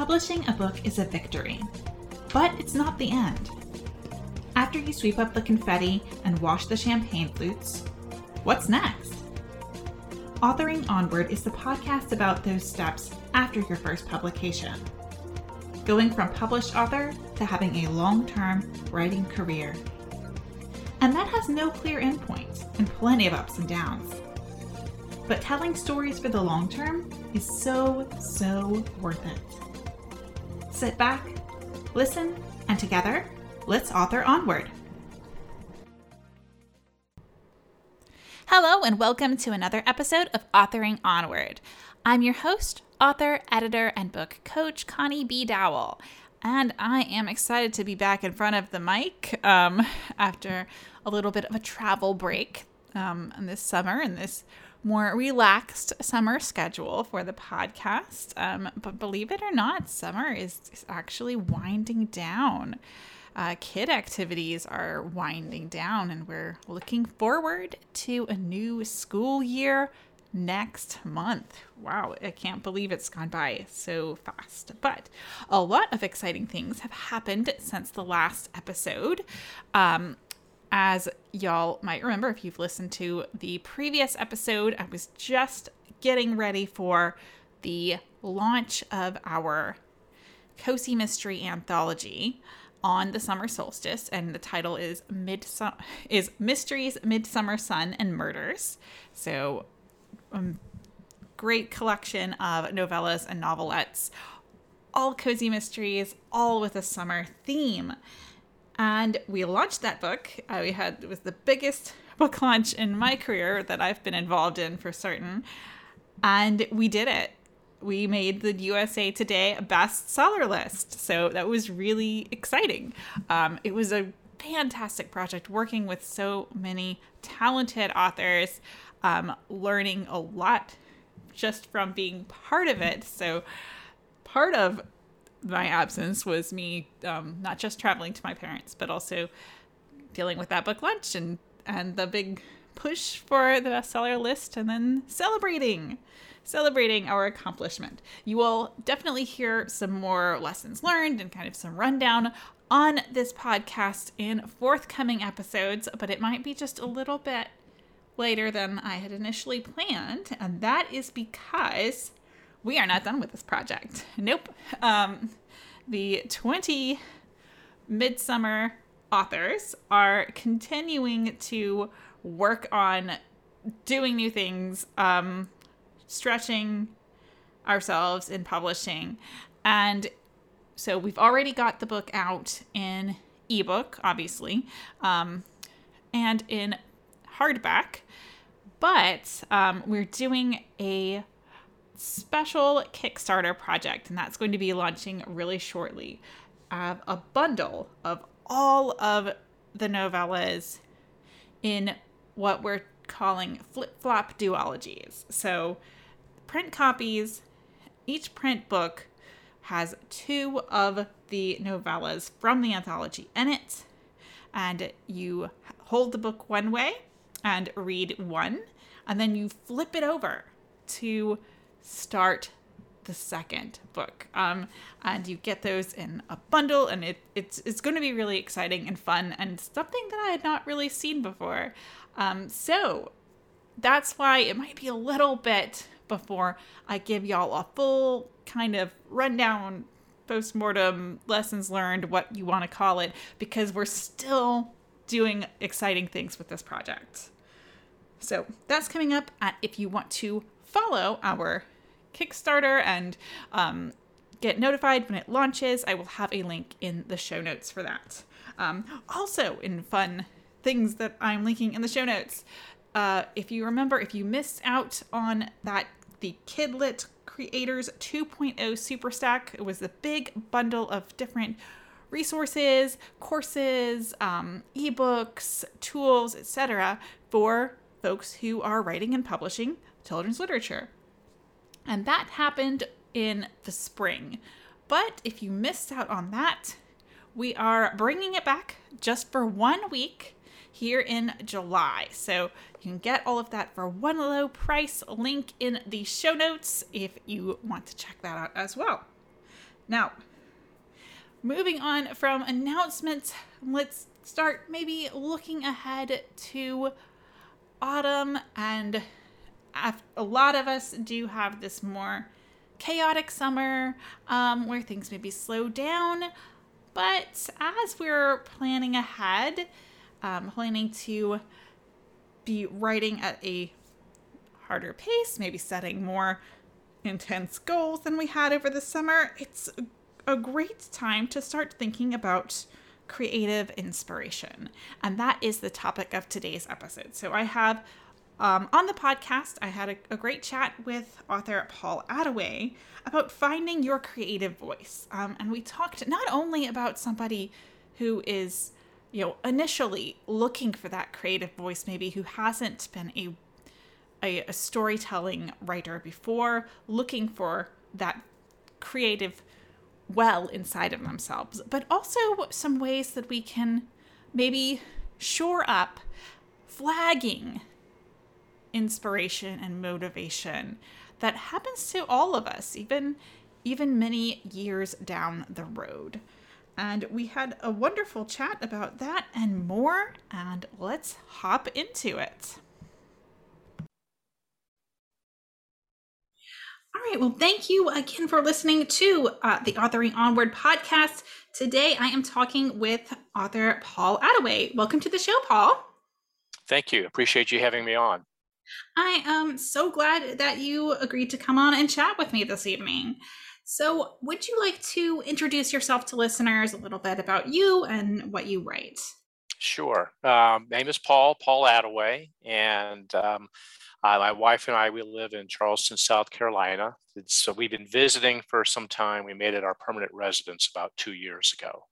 Publishing a book is a victory, but it's not the end. After you sweep up the confetti and wash the champagne flutes, what's next? Authoring Onward is the podcast about those steps after your first publication. Going from published author to having a long term writing career. And that has no clear endpoint and plenty of ups and downs. But telling stories for the long term is so, so worth it. Sit back, listen, and together, let's author onward. Hello, and welcome to another episode of Authoring Onward. I'm your host, author, editor, and book coach, Connie B. Dowell. And I am excited to be back in front of the mic um, after a little bit of a travel break um, this summer and this more relaxed summer schedule for the podcast. Um, but believe it or not, summer is, is actually winding down. Uh, kid activities are winding down, and we're looking forward to a new school year next month. Wow, I can't believe it's gone by so fast. But a lot of exciting things have happened since the last episode. Um, as y'all might remember, if you've listened to the previous episode, I was just getting ready for the launch of our Cozy Mystery Anthology on the summer solstice, and the title is Midsum- is Mysteries, Midsummer Sun, and Murders. So, um, great collection of novellas and novelettes, all cozy mysteries, all with a summer theme. And we launched that book. Uh, we had it was the biggest book launch in my career that I've been involved in for certain. And we did it. We made the USA Today bestseller list. So that was really exciting. Um, it was a fantastic project working with so many talented authors, um, learning a lot just from being part of it. So, part of my absence was me um, not just traveling to my parents, but also dealing with that book lunch and and the big push for the bestseller list, and then celebrating celebrating our accomplishment. You will definitely hear some more lessons learned and kind of some rundown on this podcast in forthcoming episodes, but it might be just a little bit later than I had initially planned, and that is because we are not done with this project. Nope. Um, the 20 Midsummer authors are continuing to work on doing new things, um, stretching ourselves in publishing. And so we've already got the book out in ebook, obviously, um, and in hardback. But um, we're doing a special Kickstarter project, and that's going to be launching really shortly. I have a bundle of all of the novellas in what we're calling flip flop duologies. So, print copies, each print book has two of the novellas from the anthology in it, and you hold the book one way and read one, and then you flip it over to start the second book. Um, and you get those in a bundle, and it, it's it's going to be really exciting and fun, and something that I had not really seen before. Um, so that's why it might be a little bit before I give y'all a full kind of rundown, post-mortem lessons learned, what you want to call it, because we're still doing exciting things with this project. So that's coming up. If you want to follow our Kickstarter and um, get notified when it launches. I will have a link in the show notes for that. Um, also, in fun things that I'm linking in the show notes, uh, if you remember, if you missed out on that, the Kidlit Creators 2.0 Super Stack, it was the big bundle of different resources, courses, um, ebooks, tools, etc., for folks who are writing and publishing children's literature. And that happened in the spring. But if you missed out on that, we are bringing it back just for one week here in July. So you can get all of that for one low price. Link in the show notes if you want to check that out as well. Now, moving on from announcements, let's start maybe looking ahead to autumn. And a lot of us do have this more chaotic summer um, where things maybe slow down. But as we're planning ahead, um, planning to be writing at a harder pace, maybe setting more intense goals than we had over the summer, it's a great time to start thinking about creative inspiration. And that is the topic of today's episode. So I have um, on the podcast, I had a, a, great chat with author Paul Attaway about finding your creative voice. Um, and we talked not only about somebody who is, you know, initially looking for that creative voice, maybe who hasn't been a, a, a storytelling writer before, looking for that creative well inside of themselves, but also some ways that we can maybe shore up flagging inspiration and motivation that happens to all of us, even even many years down the road. And we had a wonderful chat about that and more, and let's hop into it. All right. Well, thank you again for listening to uh, the Authoring Onward podcast. Today, I am talking with author Paul Attaway. Welcome to the show, Paul. Thank you. Appreciate you having me on. I am so glad that you agreed to come on and chat with me this evening. So, would you like to introduce yourself to listeners a little bit about you and what you write? Sure. Um, name is Paul, Paul Attaway, and um, uh, my wife and I, we live in Charleston, South Carolina. So we've been visiting for some time. We made it our permanent residence about two years ago.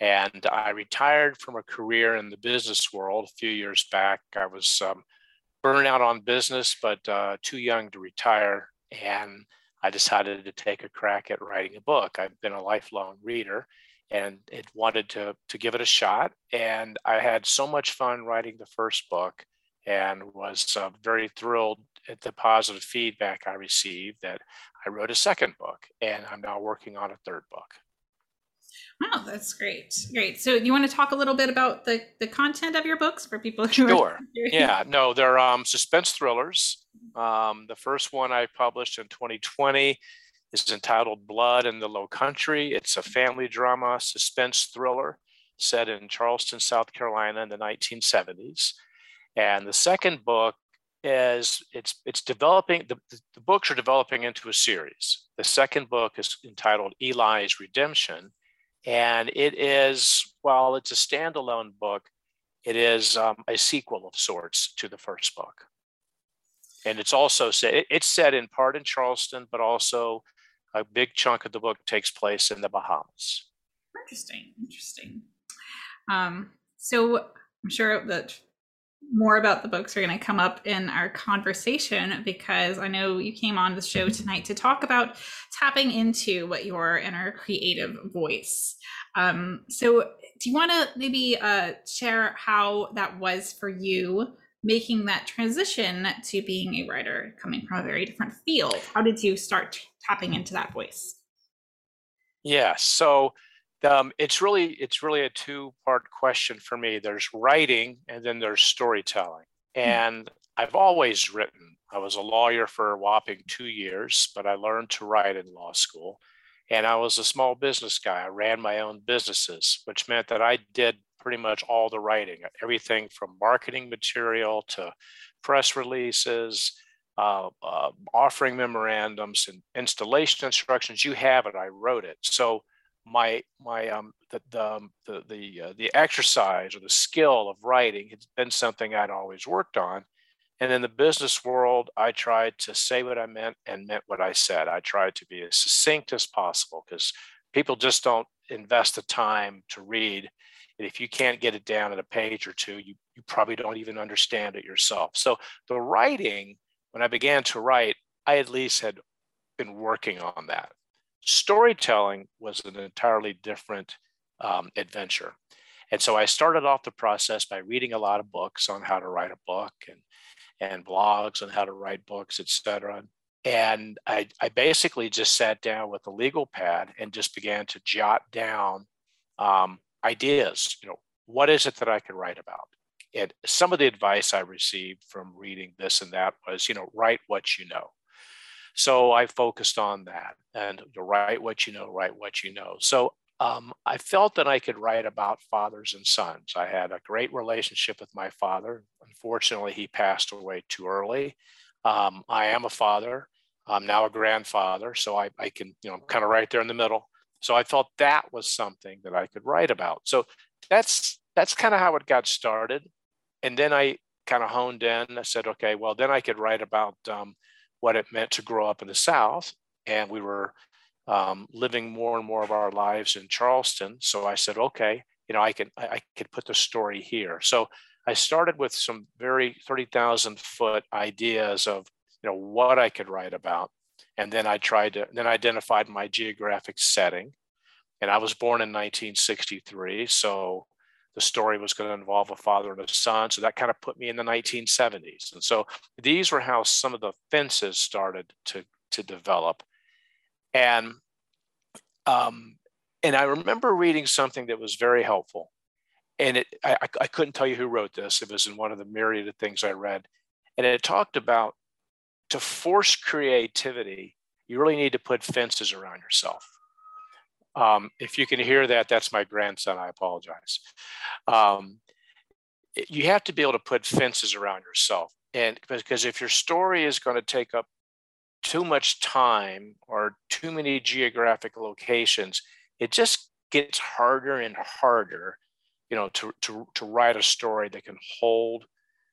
And I retired from a career in the business world a few years back. I was um, burned out on business, but uh, too young to retire. And I decided to take a crack at writing a book. I've been a lifelong reader and it wanted to, to give it a shot. And I had so much fun writing the first book and was uh, very thrilled at the positive feedback I received that I wrote a second book and I'm now working on a third book. Wow, that's great. Great. So you want to talk a little bit about the, the content of your books for people who sure. are Yeah, no, they're um, suspense thrillers. Um, the first one I published in 2020 is entitled Blood in the Low Country. It's a family drama suspense thriller set in Charleston, South Carolina in the 1970s. And the second book is it's it's developing the, the books are developing into a series. The second book is entitled Eli's Redemption, and it is while it's a standalone book, it is um, a sequel of sorts to the first book. And it's also set it's set in part in Charleston, but also a big chunk of the book takes place in the Bahamas. Interesting, interesting. Um, so I'm sure that more about the books are going to come up in our conversation because I know you came on the show tonight to talk about tapping into what your inner creative voice. Um, so, do you want to maybe uh, share how that was for you making that transition to being a writer, coming from a very different field? How did you start tapping into that voice? Yeah, so um, it's really it's really a two part question for me. There's writing and then there's storytelling. Hmm. And I've always written. I was a lawyer for a whopping two years, but I learned to write in law school. And I was a small business guy. I ran my own businesses, which meant that I did pretty much all the writing, everything from marketing material to press releases, uh, uh, offering memorandums, and installation instructions. You have it. I wrote it. So my my um the the um, the the, uh, the exercise or the skill of writing has been something I'd always worked on. And in the business world, I tried to say what I meant and meant what I said. I tried to be as succinct as possible because people just don't invest the time to read. And if you can't get it down in a page or two, you, you probably don't even understand it yourself. So the writing, when I began to write, I at least had been working on that. Storytelling was an entirely different um, adventure. And so I started off the process by reading a lot of books on how to write a book and, and blogs on how to write books, et cetera. and I, I basically just sat down with a legal pad and just began to jot down um, ideas. You know, what is it that I could write about? And some of the advice I received from reading this and that was, you know, write what you know. So I focused on that and to write what you know, write what you know. So um, I felt that I could write about fathers and sons. I had a great relationship with my father. Unfortunately, he passed away too early. Um, I am a father. I'm now a grandfather, so I, I can, you know, I'm kind of right there in the middle. So I thought that was something that I could write about. So that's that's kind of how it got started. And then I kind of honed in. I said, okay, well, then I could write about um, what it meant to grow up in the South. And we were um, living more and more of our lives in Charleston. So I said, okay, you know, I can I, I could put the story here. So I started with some very 30,000 foot ideas of, you know, what I could write about. And then I tried to, then I identified my geographic setting. And I was born in 1963. So the story was going to involve a father and a son. So that kind of put me in the 1970s. And so these were how some of the fences started to, to develop. And um, and I remember reading something that was very helpful. And it, I, I couldn't tell you who wrote this. It was in one of the myriad of things I read. And it talked about to force creativity, you really need to put fences around yourself. Um, if you can hear that, that's my grandson. I apologize. Um, you have to be able to put fences around yourself. And because if your story is going to take up too much time or too many geographic locations, it just gets harder and harder, you know, to, to, to write a story that can hold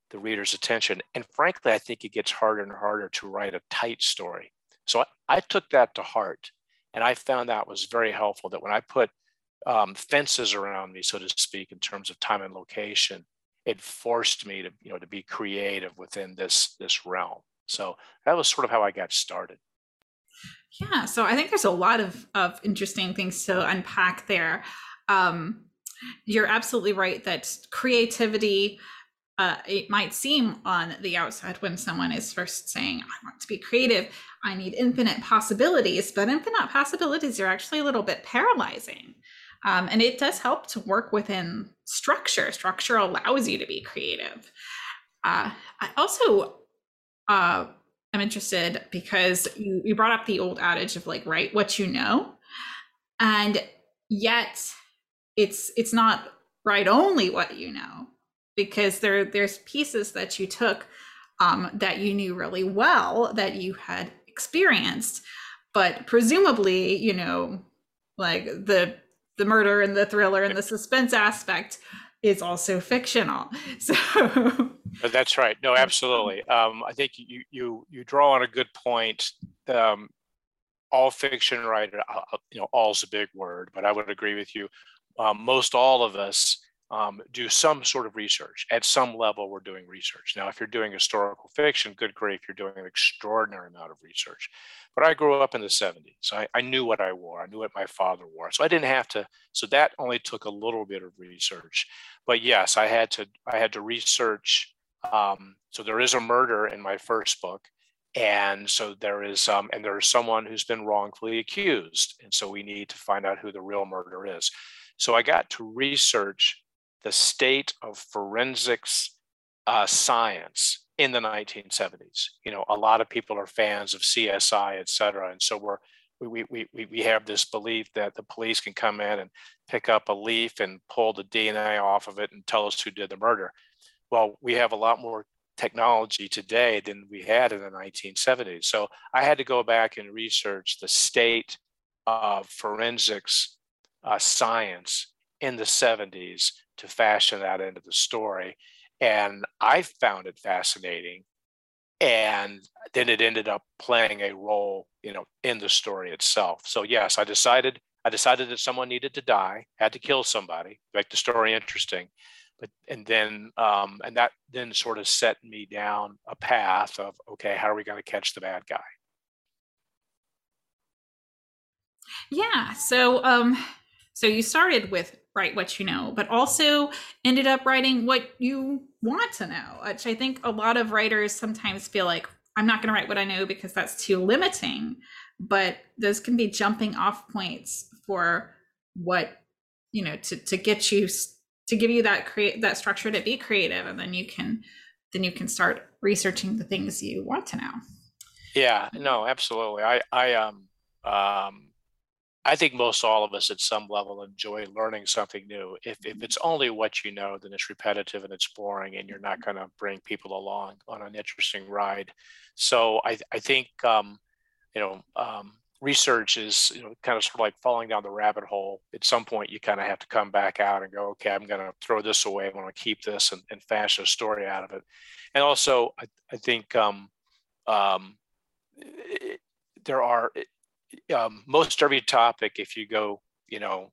the reader's attention. And frankly, I think it gets harder and harder to write a tight story. So I, I took that to heart. And I found that was very helpful that when I put um, fences around me, so to speak, in terms of time and location, it forced me to, you know, to be creative within this, this realm. So that was sort of how I got started. Yeah, so I think there's a lot of of interesting things to unpack there. Um, you're absolutely right that creativity. Uh, it might seem on the outside when someone is first saying, I want to be creative, I need infinite possibilities, but infinite possibilities are actually a little bit paralyzing. Um, and it does help to work within structure. Structure allows you to be creative. Uh, I also uh, I'm interested because you, you brought up the old adage of like write what you know, and yet it's it's not write only what you know because there there's pieces that you took um, that you knew really well that you had experienced, but presumably you know like the the murder and the thriller and the suspense aspect is also fictional. So that's right. No, absolutely. Um, I think you you you draw on a good point. Um, all fiction writer, uh, uh, you know, all's a big word, but I would agree with you. Um, most all of us um, do some sort of research. At some level, we're doing research. Now, if you're doing historical fiction, good grief, you're doing an extraordinary amount of research. But I grew up in the 70s. I, I knew what I wore. I knew what my father wore. So I didn't have to. So that only took a little bit of research. But yes, I had to. I had to research. Um, so there is a murder in my first book, and so there is um, and there is someone who's been wrongfully accused, and so we need to find out who the real murderer is. So I got to research the state of forensics uh, science in the 1970s. You know, a lot of people are fans of CSI, et cetera. And so we're, we, we, we, we have this belief that the police can come in and pick up a leaf and pull the DNA off of it and tell us who did the murder. Well, we have a lot more technology today than we had in the 1970s. So I had to go back and research the state of forensics uh, science in the 70s to fashion that into the story. And I found it fascinating. And then it ended up playing a role, you know, in the story itself. So yes, I decided I decided that someone needed to die, had to kill somebody, make the story interesting. But and then um, and that then sort of set me down a path of okay, how are we going to catch the bad guy? Yeah. So um, so you started with write what you know, but also ended up writing what you want to know, which I think a lot of writers sometimes feel like I'm not going to write what I know because that's too limiting. But those can be jumping off points for what you know to to get you to give you that create that structure to be creative, and then you can then you can start researching the things you want to know. Yeah, no, absolutely. I I um um I think most all of us at some level enjoy learning something new. If, if it's only what you know, then it's repetitive and it's boring, and you're not going to bring people along on an interesting ride. So I, I think, um, you know, um, research is you know kind of sort of like falling down the rabbit hole. At some point, you kind of have to come back out and go, okay, I'm going to throw this away. I'm going to keep this and, and fashion a story out of it. And also, I, I think um, um, it, there are um, most every topic, if you go, you know,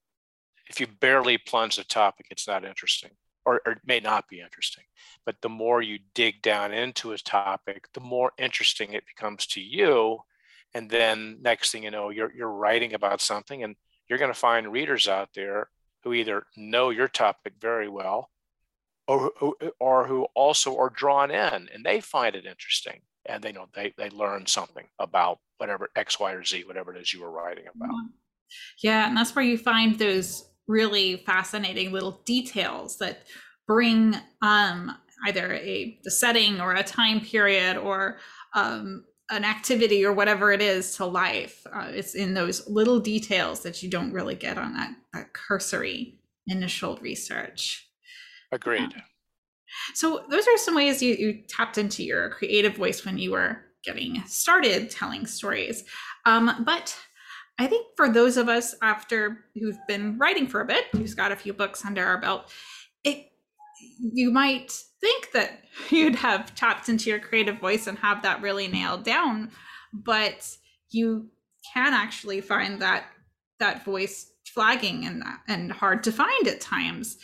if you barely plunge the topic, it's not interesting or, or, it may not be interesting. But the more you dig down into a topic, the more interesting it becomes to you. And then next thing you know, you're, you're writing about something and you're going to find readers out there who either know your topic very well or, or who also are drawn in and they find it interesting and they know they, they learn something about whatever X, Y, or Z, whatever it is you were writing about. Yeah, and that's where you find those really fascinating little details that bring um, either a the setting or a time period or um, an activity or whatever it is to life. Uh, it's in those little details that you don't really get on that, that cursory initial research. Agreed. Yeah. So those are some ways you, you tapped into your creative voice when you were getting started telling stories. Um, but I think for those of us after who've been writing for a bit, who's got a few books under our belt, it you might think that you'd have tapped into your creative voice and have that really nailed down, but you can actually find that that voice flagging and and hard to find at times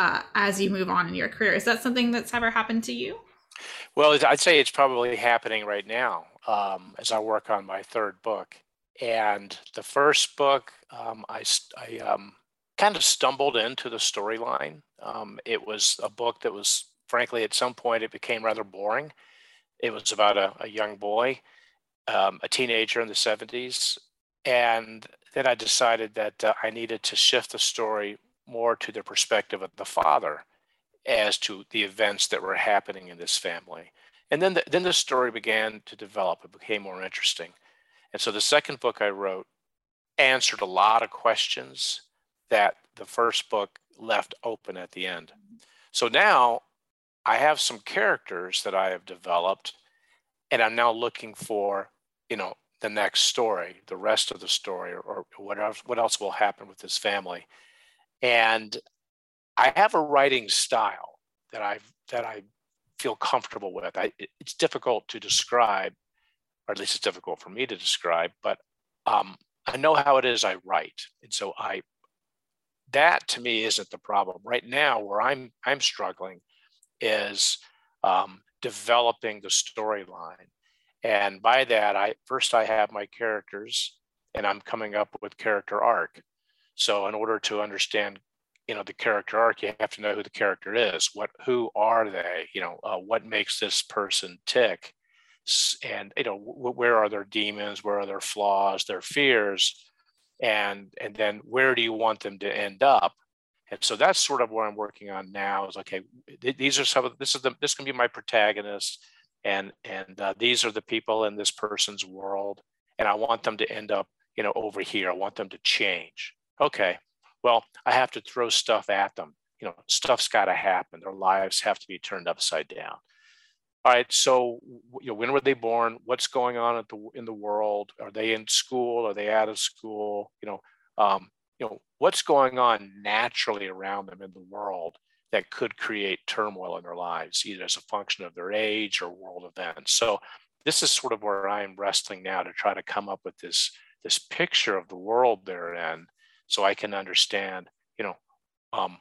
uh, as you move on in your career. Is that something that's ever happened to you? Well, I'd say it's probably happening right now um, as I work on my third book. And the first book, um, I, I um, kind of stumbled into the storyline. Um, it was a book that was, frankly, at some point, it became rather boring. It was about a, a young boy, um, a teenager in the 70s. And then I decided that uh, I needed to shift the story more to the perspective of the father as to the events that were happening in this family. And then the, then the story began to develop. It became more interesting. And so the second book I wrote answered a lot of questions that the first book left open at the end. So now I have some characters that I have developed, and I'm now looking for, you know, the next story, the rest of the story, or, or what else, what else will happen with this family. And I have a writing style that I that I feel comfortable with. I, it's difficult to describe, or at least it's difficult for me to describe, but um, I know how it is I write, and so I that to me isn't the problem right now. Where I'm I'm struggling is um, developing the storyline, and by that I first I have my characters, and I'm coming up with character arc. So in order to understand, you know, the character arc, you have to know who the character is. What, who are they? You know, uh, what makes this person tick? And you know, where are their demons? Where are their flaws? Their fears? And and then where do you want them to end up? And so that's sort of what I'm working on now. Is okay. These are some of this is the this can be my protagonist, and and uh, these are the people in this person's world, and I want them to end up, you know, over here. I want them to change okay, well, I have to throw stuff at them. You know, stuff's got to happen. Their lives have to be turned upside down. All right, so you know, when were they born? What's going on the, in the world? Are they in school? Are they out of school? You know, um, you know, what's going on naturally around them in the world that could create turmoil in their lives, either as a function of their age or world events. So this is sort of where I'm wrestling now to try to come up with this this picture of the world they're in so I can understand, you know, um,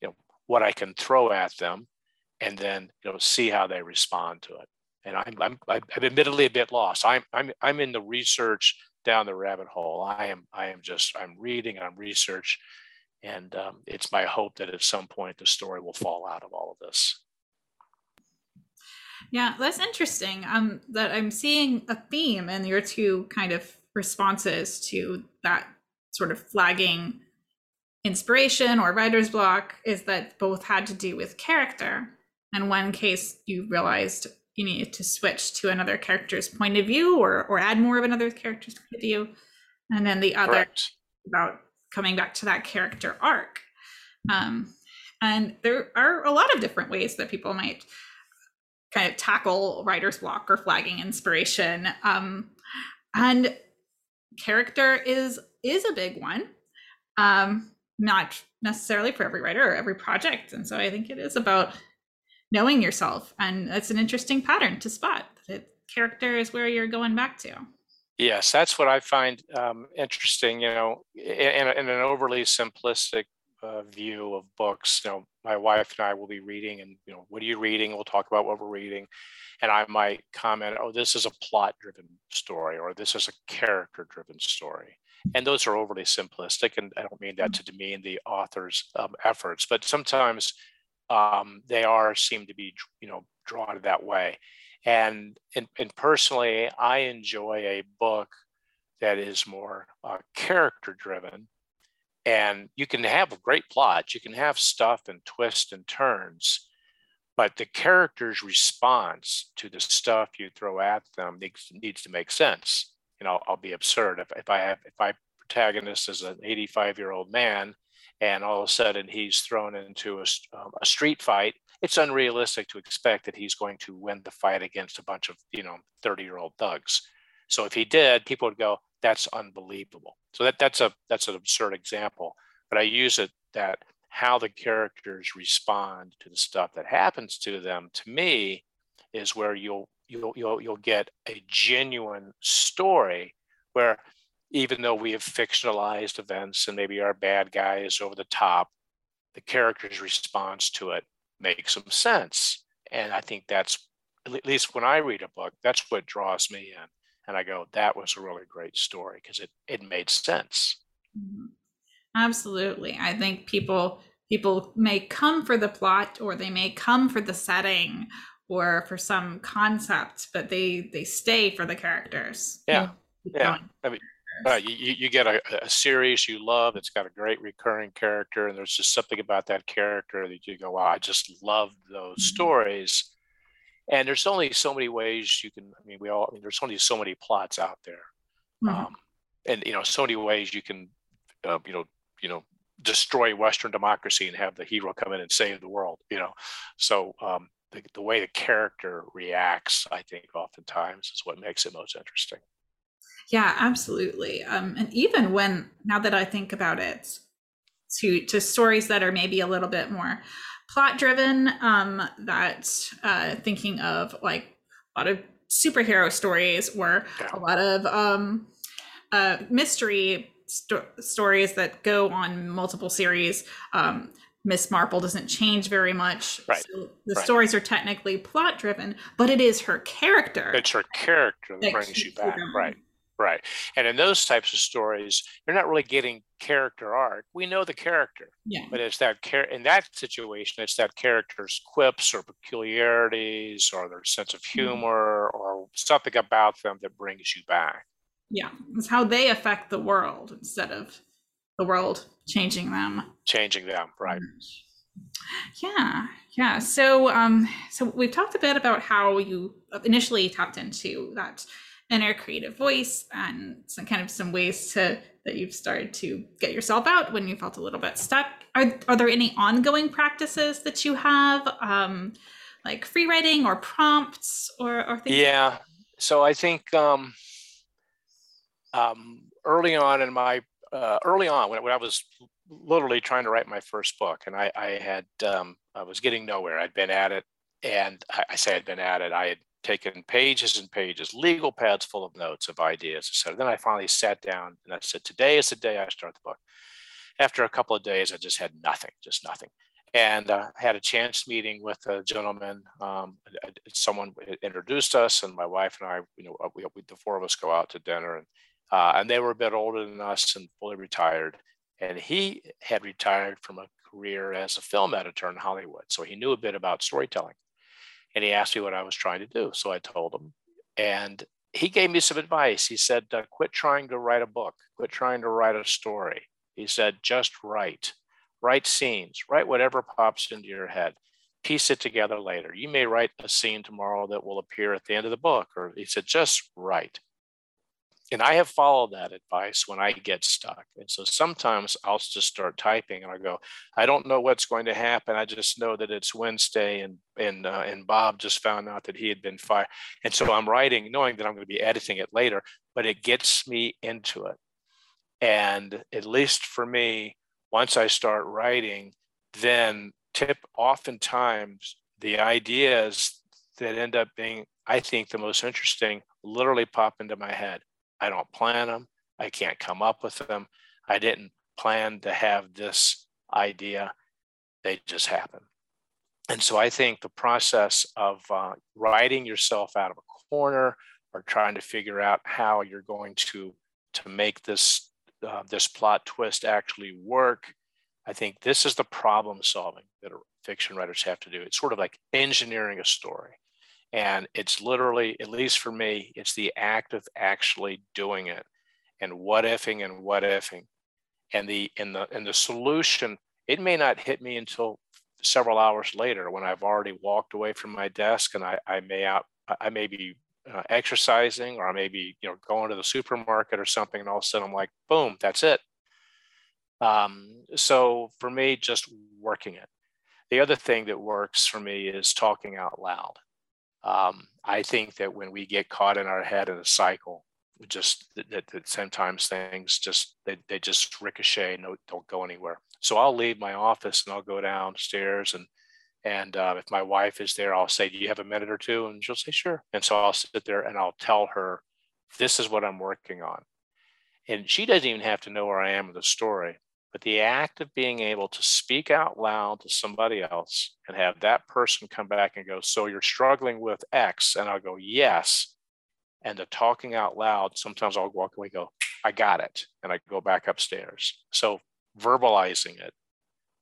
you know, what I can throw at them, and then you know see how they respond to it. And I'm I'm I'm admittedly a bit lost. I'm I'm I'm in the research down the rabbit hole. I am I am just I'm reading I'm research, and um, it's my hope that at some point the story will fall out of all of this. Yeah, that's interesting. Um, that I'm seeing a theme in your two kind of responses to that sort of flagging inspiration or writer's block is that both had to do with character. In one case, you realized you needed to switch to another character's point of view or or add more of another character's point of view. And then the other Correct. about coming back to that character arc. Um, and there are a lot of different ways that people might kind of tackle writer's block or flagging inspiration. Um, and character is is a big one. Um, not necessarily for every writer or every project. And so I think it is about knowing yourself. And it's an interesting pattern to spot that character is where you're going back to. Yes, that's what I find um, interesting. You know, in, in, an overly simplistic uh, view of books, you know, my wife and I will be reading, and you know, what are you reading? We'll talk about what we're reading, and I might comment, "Oh, this is a plot-driven story," or "This is a character-driven story." And those are overly simplistic, and I don't mean that to demean the author's um, efforts, but sometimes um, they are seem to be, you know, drawn that way. And, and, and personally, I enjoy a book that is more uh, character driven. And you can have a great plot, you can have stuff and twists and turns, but the character's response to the stuff you throw at them needs, needs to make sense. You know, I'll be absurd. If, if I have if my protagonist is an 85 year old man and all of a sudden he's thrown into a, um, a street fight it's unrealistic to expect that he's going to win the fight against a bunch of you know 30 year old thugs. So if he did people would go that's unbelievable. So that that's a that's an absurd example but i use it that how the characters respond to the stuff that happens to them to me is where you'll you'll you'll, you'll get a genuine story where even though we have fictionalized events and maybe our bad guy is over the top the character's response to it makes some sense. And I think that's, at least when I read a book, that's what draws me in. And I go, that was a really great story because it, it made sense. Mm-hmm. Absolutely. I think people people may come for the plot or they may come for the setting or for some concept, but they they stay for the characters. Yeah. Yeah. I mean, uh, you, you get a, a, series you love it's got a great recurring character and there's just something about that character that you go wow i just love those mm-hmm. stories and there's only so many ways you can i mean we all I mean, there's only so many plots out there mm-hmm. um, and you know so many ways you can uh, you know you know destroy western democracy and have the hero come in and save the world you know so um, the, the way the character reacts i think oftentimes is what makes it most interesting yeah, absolutely. Um, and even when now that I think about it, to to stories that are maybe a little bit more plot driven, um, that uh, thinking of like a lot of superhero stories or yeah. a lot of um, uh, mystery sto- stories that go on multiple series. Um, Miss Marple doesn't change very much. Right. So the right. stories are technically plot driven, but it is her character. It's her character that, that brings you back. Right. Right. And in those types of stories, you're not really getting character arc. We know the character. Yeah. But it's that care in that situation, it's that character's quips or peculiarities or their sense of mm-hmm. humor mm-hmm. or something about them that brings you back. Yeah. It's how they affect the world instead of the world changing them. Changing them, right. Yeah. Yeah. So um so we've talked a bit about how you initially tapped into that inner creative voice and some kind of some ways to that you've started to get yourself out when you felt a little bit stuck are, are there any ongoing practices that you have um, like free writing or prompts or, or things yeah like so i think um, um, early on in my uh, early on when, when i was literally trying to write my first book and i, I had um, i was getting nowhere i'd been at it and I, I say i'd been at it i had taken pages and pages, legal pads full of notes of ideas, etc. Then I finally sat down and I said, today is the day I start the book. After a couple of days, I just had nothing, just nothing. And uh, I had a chance meeting with a gentleman. Um, someone introduced us, and my wife and I, you know, we, we, the four of us go out to dinner, and uh, and they were a bit older than us and fully retired. And he had retired from a career as a film editor in Hollywood, so he knew a bit about storytelling. And he asked me what I was trying to do. So I told him. And he gave me some advice. He said, uh, quit trying to write a book, quit trying to write a story. He said, just write, write scenes, write whatever pops into your head, piece it together later. You may write a scene tomorrow that will appear at the end of the book. Or he said, just write and I have followed that advice when I get stuck. And so sometimes I'll just start typing and I go, I don't know what's going to happen. I just know that it's Wednesday and and uh, and Bob just found out that he had been fired. And so I'm writing knowing that I'm going to be editing it later, but it gets me into it. And at least for me, once I start writing, then tip oftentimes the ideas that end up being, I think, the most interesting literally pop into my head I don't plan them. I can't come up with them. I didn't plan to have this idea. They just happen. And so I think the process of uh, writing yourself out of a corner or trying to figure out how you're going to to make this uh, this plot twist actually work, I think this is the problem solving that fiction writers have to do. It's sort of like engineering a story. And it's literally, at least for me, it's the act of actually doing it and what ifing and what ifing. And the in the and the solution, it may not hit me until several hours later when I've already walked away from my desk and I, I may out I may be uh, exercising or I may be you know going to the supermarket or something and all of a sudden I'm like boom that's it. Um, so for me, just working it. The other thing that works for me is talking out loud um, I think that when we get caught in our head in a cycle, just that, that sometimes things just they, they just ricochet and don't go anywhere. So I'll leave my office and I'll go downstairs and and uh, if my wife is there, I'll say, "Do you have a minute or two? And she'll say, "Sure." And so I'll sit there and I'll tell her, "This is what I'm working on," and she doesn't even have to know where I am in the story. But the act of being able to speak out loud to somebody else and have that person come back and go, So you're struggling with X? And I'll go, Yes. And the talking out loud, sometimes I'll walk away go, I got it. And I go back upstairs. So verbalizing it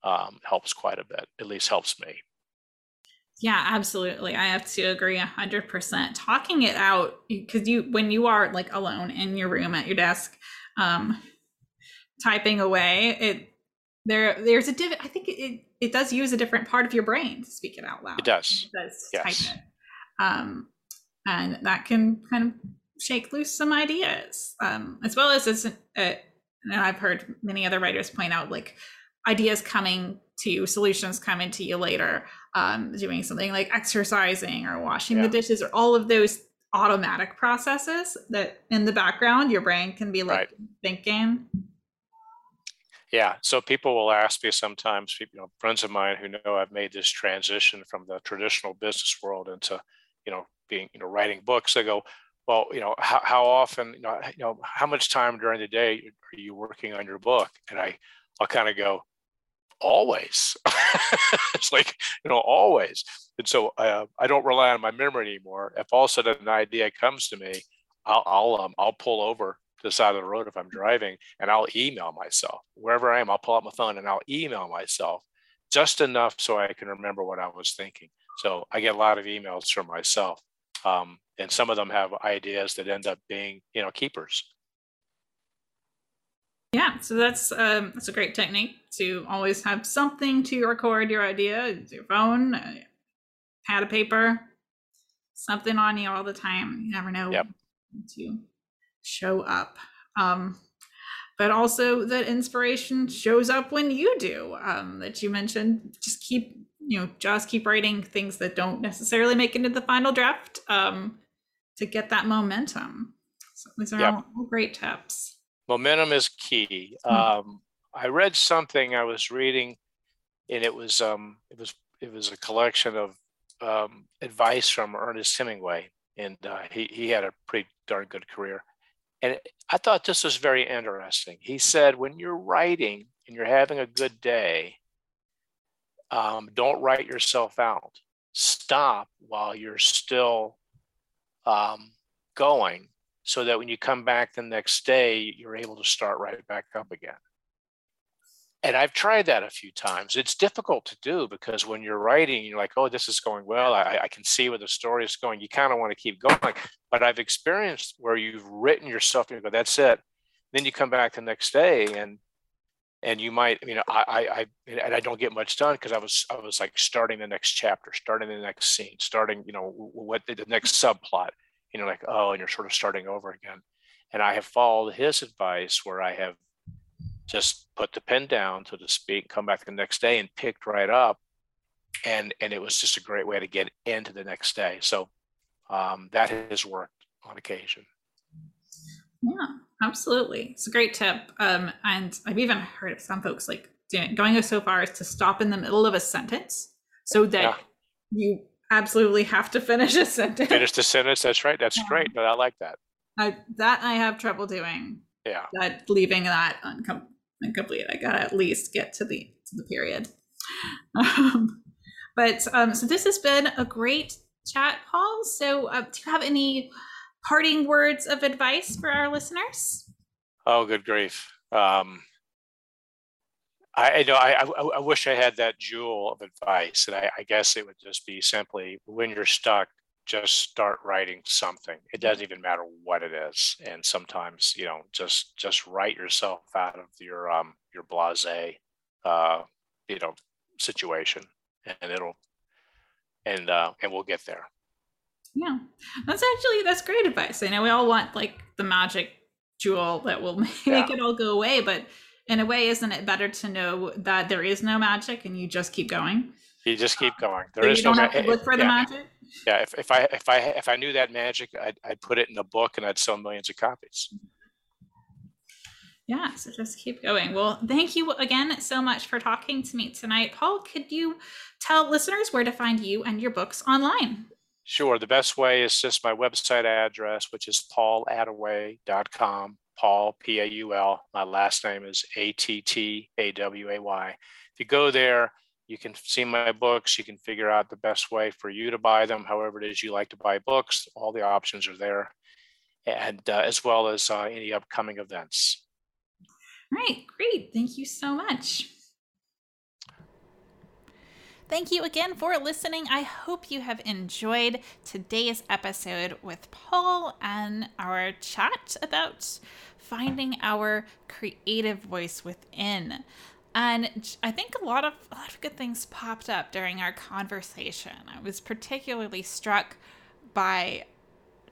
um, helps quite a bit, at least helps me. Yeah, absolutely. I have to agree 100%. Talking it out, because you, when you are like alone in your room at your desk, um, typing away, it there there's a div. I think it it does use a different part of your brain to speak it out loud. It does. It does yes. type it. Um, and that can kind of shake loose some ideas, um, as well as as uh, and I've heard many other writers point out like ideas coming to you, solutions coming to you later, um, doing something like exercising or washing yeah. the dishes or all of those automatic processes that in the background your brain can be like right. thinking yeah. So people will ask me sometimes, you know, friends of mine who know I've made this transition from the traditional business world into, you know, being, you know, writing books. They go, well, you know, how, how often, you know, you know, how much time during the day are you working on your book? And I, I'll kind of go, always. it's like, you know, always. And so uh, I don't rely on my memory anymore. If all of a sudden an idea comes to me, I'll, I'll, um, I'll pull over the side of the road if I'm driving and I'll email myself wherever I am. I'll pull out my phone and I'll email myself just enough so I can remember what I was thinking. So I get a lot of emails from myself. Um, and some of them have ideas that end up being, you know, keepers. Yeah, so that's um, that's a great technique to always have something to record your idea, your phone, uh, pad of paper, something on you all the time. You never know yep. to show up. Um, but also that inspiration shows up when you do. Um, that you mentioned, just keep you know just keep writing things that don't necessarily make it into the final draft um, to get that momentum. So these are yep. all, great tips. Momentum is key. Hmm. Um, I read something I was reading, and it was um, it was it was a collection of um, advice from Ernest Hemingway, and uh, he he had a pretty darn good career. And I thought this was very interesting. He said, when you're writing and you're having a good day, um, don't write yourself out. Stop while you're still um, going so that when you come back the next day, you're able to start right back up again. And I've tried that a few times. It's difficult to do because when you're writing, you're like, oh, this is going well. I, I can see where the story is going. You kind of want to keep going. But I've experienced where you've written yourself and you go, that's it. Then you come back the next day and and you might, you know, I I, I and I don't get much done because I was I was like starting the next chapter, starting the next scene, starting, you know, what the, the next subplot, you know, like, oh, and you're sort of starting over again. And I have followed his advice where I have just put the pen down, so to speak, come back the next day and picked right up. And and it was just a great way to get into the next day. So um, that has worked on occasion. Yeah, absolutely. It's a great tip. Um, and I've even heard of some folks like going so far as to stop in the middle of a sentence so that yeah. you absolutely have to finish a sentence. Finish the sentence. That's right. That's yeah. great. But I like that. I, that I have trouble doing. Yeah. That leaving that uncom- incomplete. I gotta at least get to the to the period. Um, but um, so this has been a great chat, Paul. So uh, do you have any parting words of advice for our listeners? Oh, good grief. Um, I, I know I, I, I, wish I had that jewel of advice, and I, I guess it would just be simply when you're stuck, just start writing something. It doesn't even matter what it is, and sometimes you know just just write yourself out of your um your blase, uh, you know, situation, and it'll and uh, and we'll get there. Yeah, that's actually that's great advice. I know we all want like the magic jewel that will make yeah. it all go away, but in a way, isn't it better to know that there is no magic and you just keep going? You just keep oh, going. There so is you don't no have to eh, look for the yeah. magic. Yeah, if, if I if I if I knew that magic, I'd, I'd put it in a book and I'd sell millions of copies. Yeah, so just keep going. Well, thank you again so much for talking to me tonight. Paul, could you tell listeners where to find you and your books online? Sure. The best way is just my website address, which is paulattaway.com. Paul, P A U L. My last name is A T T A W A Y. If you go there, you can see my books. You can figure out the best way for you to buy them, however it is you like to buy books. All the options are there, and uh, as well as uh, any upcoming events. All right, great. Thank you so much. Thank you again for listening. I hope you have enjoyed today's episode with Paul and our chat about finding our creative voice within. And I think a lot of a lot of good things popped up during our conversation. I was particularly struck by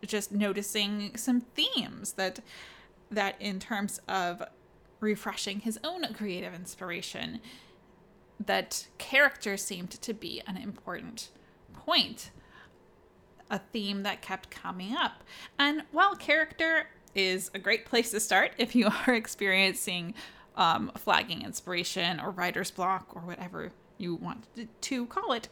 just noticing some themes that that in terms of refreshing his own creative inspiration that character seemed to be an important point a theme that kept coming up and while character is a great place to start if you are experiencing um, flagging inspiration or writer's block or whatever you want to call it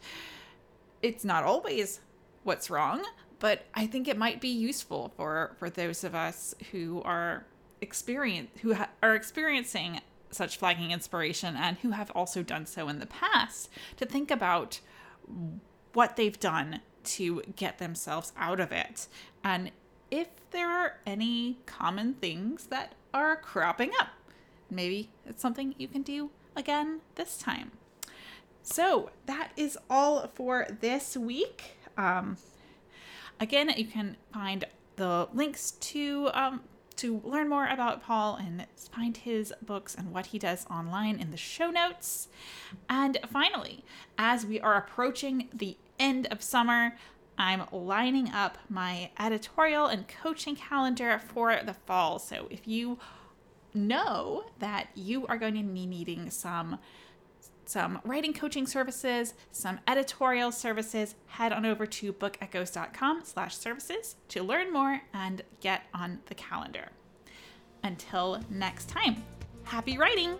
it's not always what's wrong but i think it might be useful for for those of us who are experience who ha- are experiencing such flagging inspiration and who have also done so in the past to think about what they've done to get themselves out of it. And if there are any common things that are cropping up maybe it's something you can do again this time so that is all for this week um, again you can find the links to um, to learn more about Paul and find his books and what he does online in the show notes. And finally, as we are approaching the end of summer, I'm lining up my editorial and coaching calendar for the fall. So if you know that you are going to be needing some some writing coaching services, some editorial services, head on over to bookechoes.com slash services to learn more and get on the calendar. Until next time, happy writing!